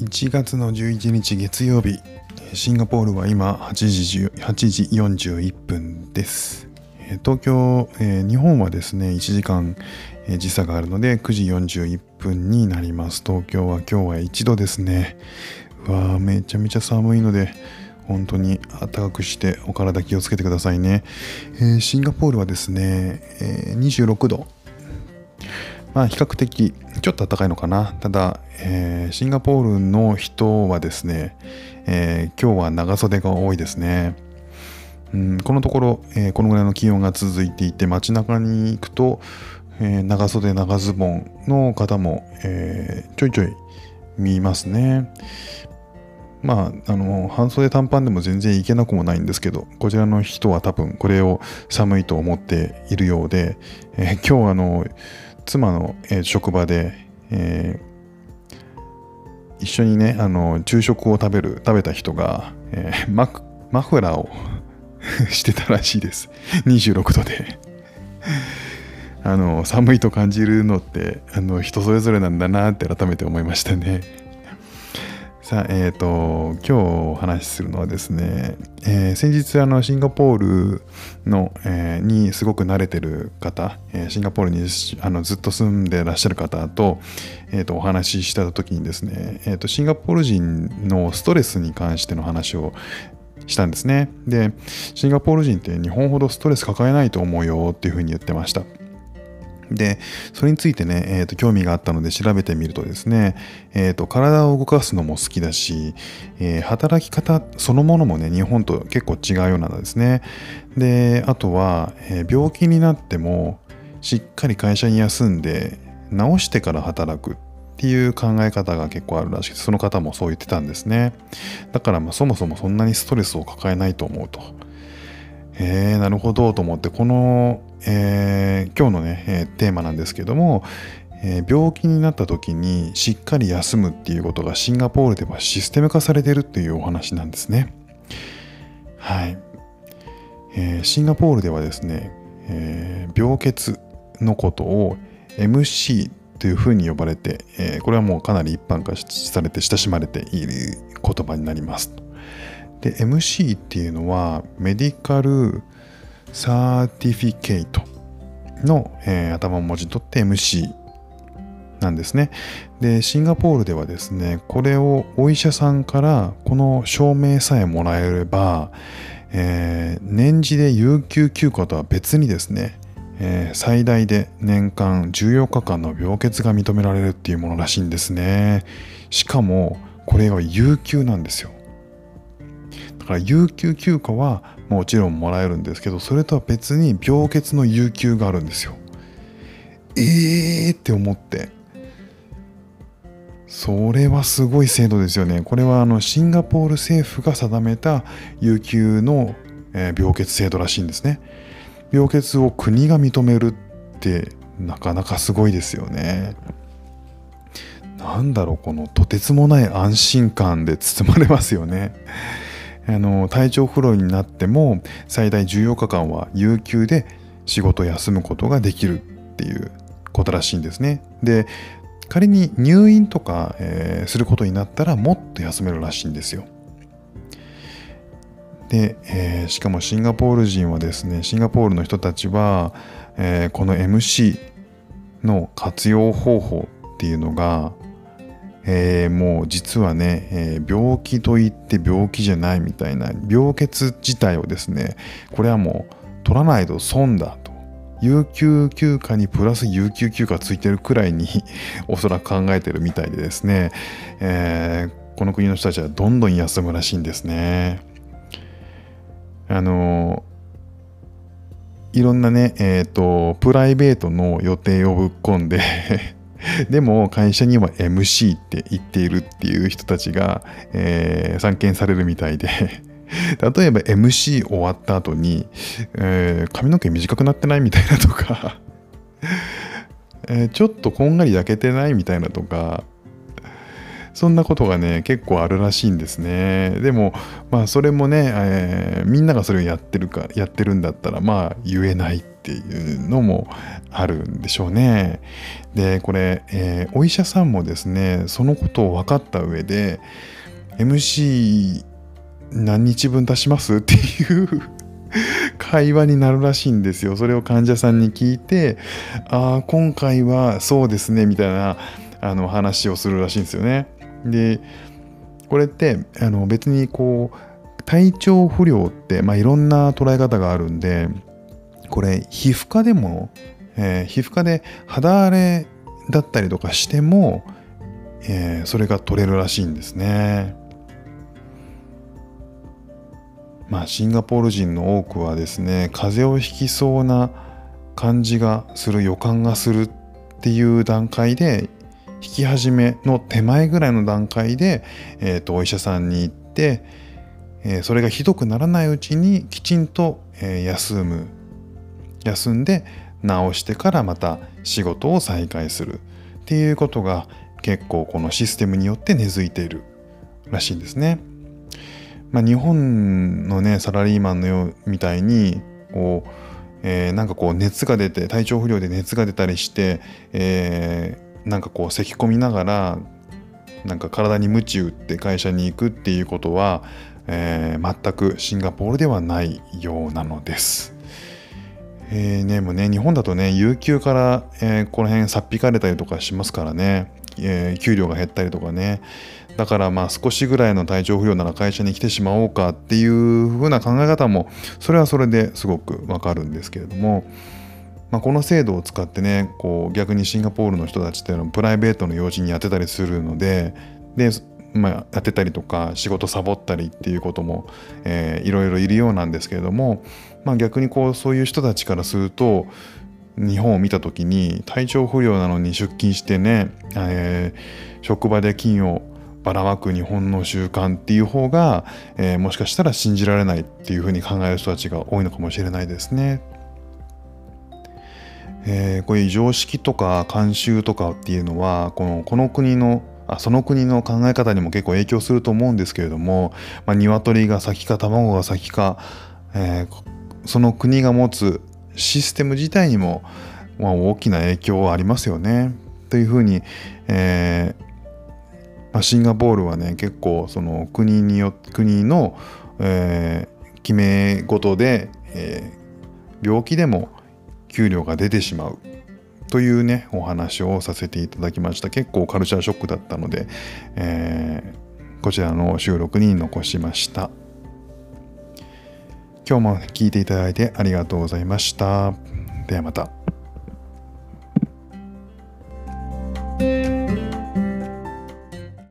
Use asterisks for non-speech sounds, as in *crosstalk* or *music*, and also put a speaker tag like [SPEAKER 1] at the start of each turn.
[SPEAKER 1] 1月の11日月曜日シンガポールは今8時 ,8 時41分です。東京、えー、日本はですね1時間、えー、時差があるので9時41分になります。東京は今日は1度ですね。うわーめちゃめちゃ寒いので本当に暖かくしてお体気をつけてくださいね、えー、シンガポールはですね、えー、26度まあ比較的ちょっと暖かいのかなただ、えー、シンガポールの人はですね、えー、今日は長袖が多いですねうん、このところ、えー、このぐらいの気温が続いていて街中に行くと、え、長袖長ズボンの方も、え、ちょいちょい見ますね。まあ、あの、半袖短パンでも全然いけなくもないんですけど、こちらの人は多分これを寒いと思っているようで、え、今日あの、妻の、え、職場で、えー、一緒にね、あの、昼食を食べる、食べた人が、えー、ママフラーを *laughs* してたらしいです。26度であの、寒いと感じるのって、あの、人それぞれなんだなって改めて思いましたね。さあ、えっ、ー、と、今日お話しするのはですね、えー、先日あのシンガポールの、えー、にすごく慣れてる方、えシンガポールにあのずっと住んでらっしゃる方と,、えーと、お話しした時にですね、えーと、シンガポール人のストレスに関しての話をしたんですね。で、シンガポール人って日本ほどストレス抱えないと思うよっていうふうに言ってました。で、それについてね、えー、と興味があったので調べてみるとですね、えー、と体を動かすのも好きだし、えー、働き方そのものもね、日本と結構違うようなんですね。で、あとは、えー、病気になってもしっかり会社に休んで治してから働くっていう考え方が結構あるらしく、その方もそう言ってたんですね。だからまあそもそもそんなにストレスを抱えないと思うと。へえー、なるほどと思って、このえー、今日のね、えー、テーマなんですけども、えー、病気になった時にしっかり休むっていうことがシンガポールではシステム化されてるっていうお話なんですね。はい。え、シンガポールではですね、えー、病欠のことを MC というふうに呼ばれて、え、これはもうかなり一般化されて親しまれている言葉になります。で、MC っていうのはメディカルサーティフィケイトの、えー、頭文字取って MC なんですね。で、シンガポールではですね、これをお医者さんからこの証明さえもらえれば、えー、年次で有給休暇とは別にですね、えー、最大で年間14日間の病欠が認められるっていうものらしいんですね。しかも、これは有給なんですよ。から有給休暇はもちろんもらえるんですけどそれとは別に病欠の有給があるんですよ。えーって思って。それはすごい制度ですよね。これはあのシンガポール政府が定めた有給の、病欠制度らしいんですね。病欠を国が認めるってなかなかすごいですよね。なんだろうこのとてつもない安心感で包まれますよね。あの体調不良になっても最大14日間は有給で仕事を休むことができるっていうことらしいんですね。で仮に入院とか、えー、することになったらもっと休めるらしいんですよ。で、えー、しかもシンガポール人はですねシンガポールの人たちは、えー、この MC の活用方法っていうのがえー、もう実はね、えー、病気といって病気じゃないみたいな病欠自体をですねこれはもう取らないと損だと有給休暇にプラス有給休暇ついてるくらいに *laughs* おそらく考えてるみたいでですね、えー、この国の人たちはどんどん休むらしいんですね。あのいろんなね、えっ、ー、と、プライベートの予定をぶっ込んで *laughs* でも会社には MC って言っているっていう人たちが、えー、散見されるみたいで。*laughs* 例えば MC 終わった後に、えー、髪の毛短くなってないみたいなとか。*laughs* えー、ちょっとこんがり焼けてないみたいなとか。そんなことがね結構あるらしいんですね。でもまあそれもね、えー、みんながそれをやってるかやってるんだったらまあ言えないっていうのもあるんでしょうね。でこれ、えー、お医者さんもですねそのことを分かった上で MC 何日分出します？*laughs* っていう会話になるらしいんですよ。それを患者さんに聞いて、ああ、今回はそうですね、みたいなあの話をするらしいんですよね。で、これってあの別にこう、体調不良って、まあ、いろんな捉え方があるんで、これ皮膚科でも、えー、皮膚科で肌荒れだったりとかしても、えー、それが取れるらしいんですね。まあ、シンガポール人の多くはですね風邪をひきそうな感じがする予感がするっていう段階で引き始めの手前ぐらいの段階で、えーと、お医者さんに行って、えー、それがひどくならないうちにきちんと、えー、休む休んで治してからまた仕事を再開するっていうことが結構このシステムによって根付いているらしいんですね。まあ、日本のねサラリーマンのようみたいにこう、えー、なんかこう熱が出て体調不良で熱が出たりして、えー、なんかこう咳き込みながらなんか体に鞭打って会社に行くっていうことは、えー、全くシンガポールではないようなのです。えーね、もうね日本だとね有給から、えー、この辺さっぴかれたりとかしますからね、えー、給料が減ったりとかね。だからまあ少しぐらいの体調不良なら会社に来てしまおうかっていう風な考え方もそれはそれですごくわかるんですけれども、まあ、この制度を使ってねこう逆にシンガポールの人たちっていうのはプライベートの用事にやってたりするのでで、まあ、やってたりとか仕事サボったりっていうことも、えー、いろいろいるようなんですけれども、まあ、逆にこうそういう人たちからすると日本を見た時に体調不良なのに出勤してね、えー、職場で金をばらまく日本の習慣っていう方が、えー、もしかしたら信じられないっていうふうに考える人たちが多いのかもしれないですね。えー、こういう常識とか慣習とかっていうのはこのこの国のその国の考え方にも結構影響すると思うんですけれども、まあ、鶏が先か卵が先か、えー、その国が持つシステム自体にも、まあ、大きな影響はありますよね。というふうに、えーまあ、シンガポールはね結構その国によ国の、えー、決め事で、えー、病気でも給料が出てしまうというねお話をさせていただきました。結構カルチャーショックだったので、えー、こちらの収録に残しました。今日も聴いていただいてありがとうございました。ではまた。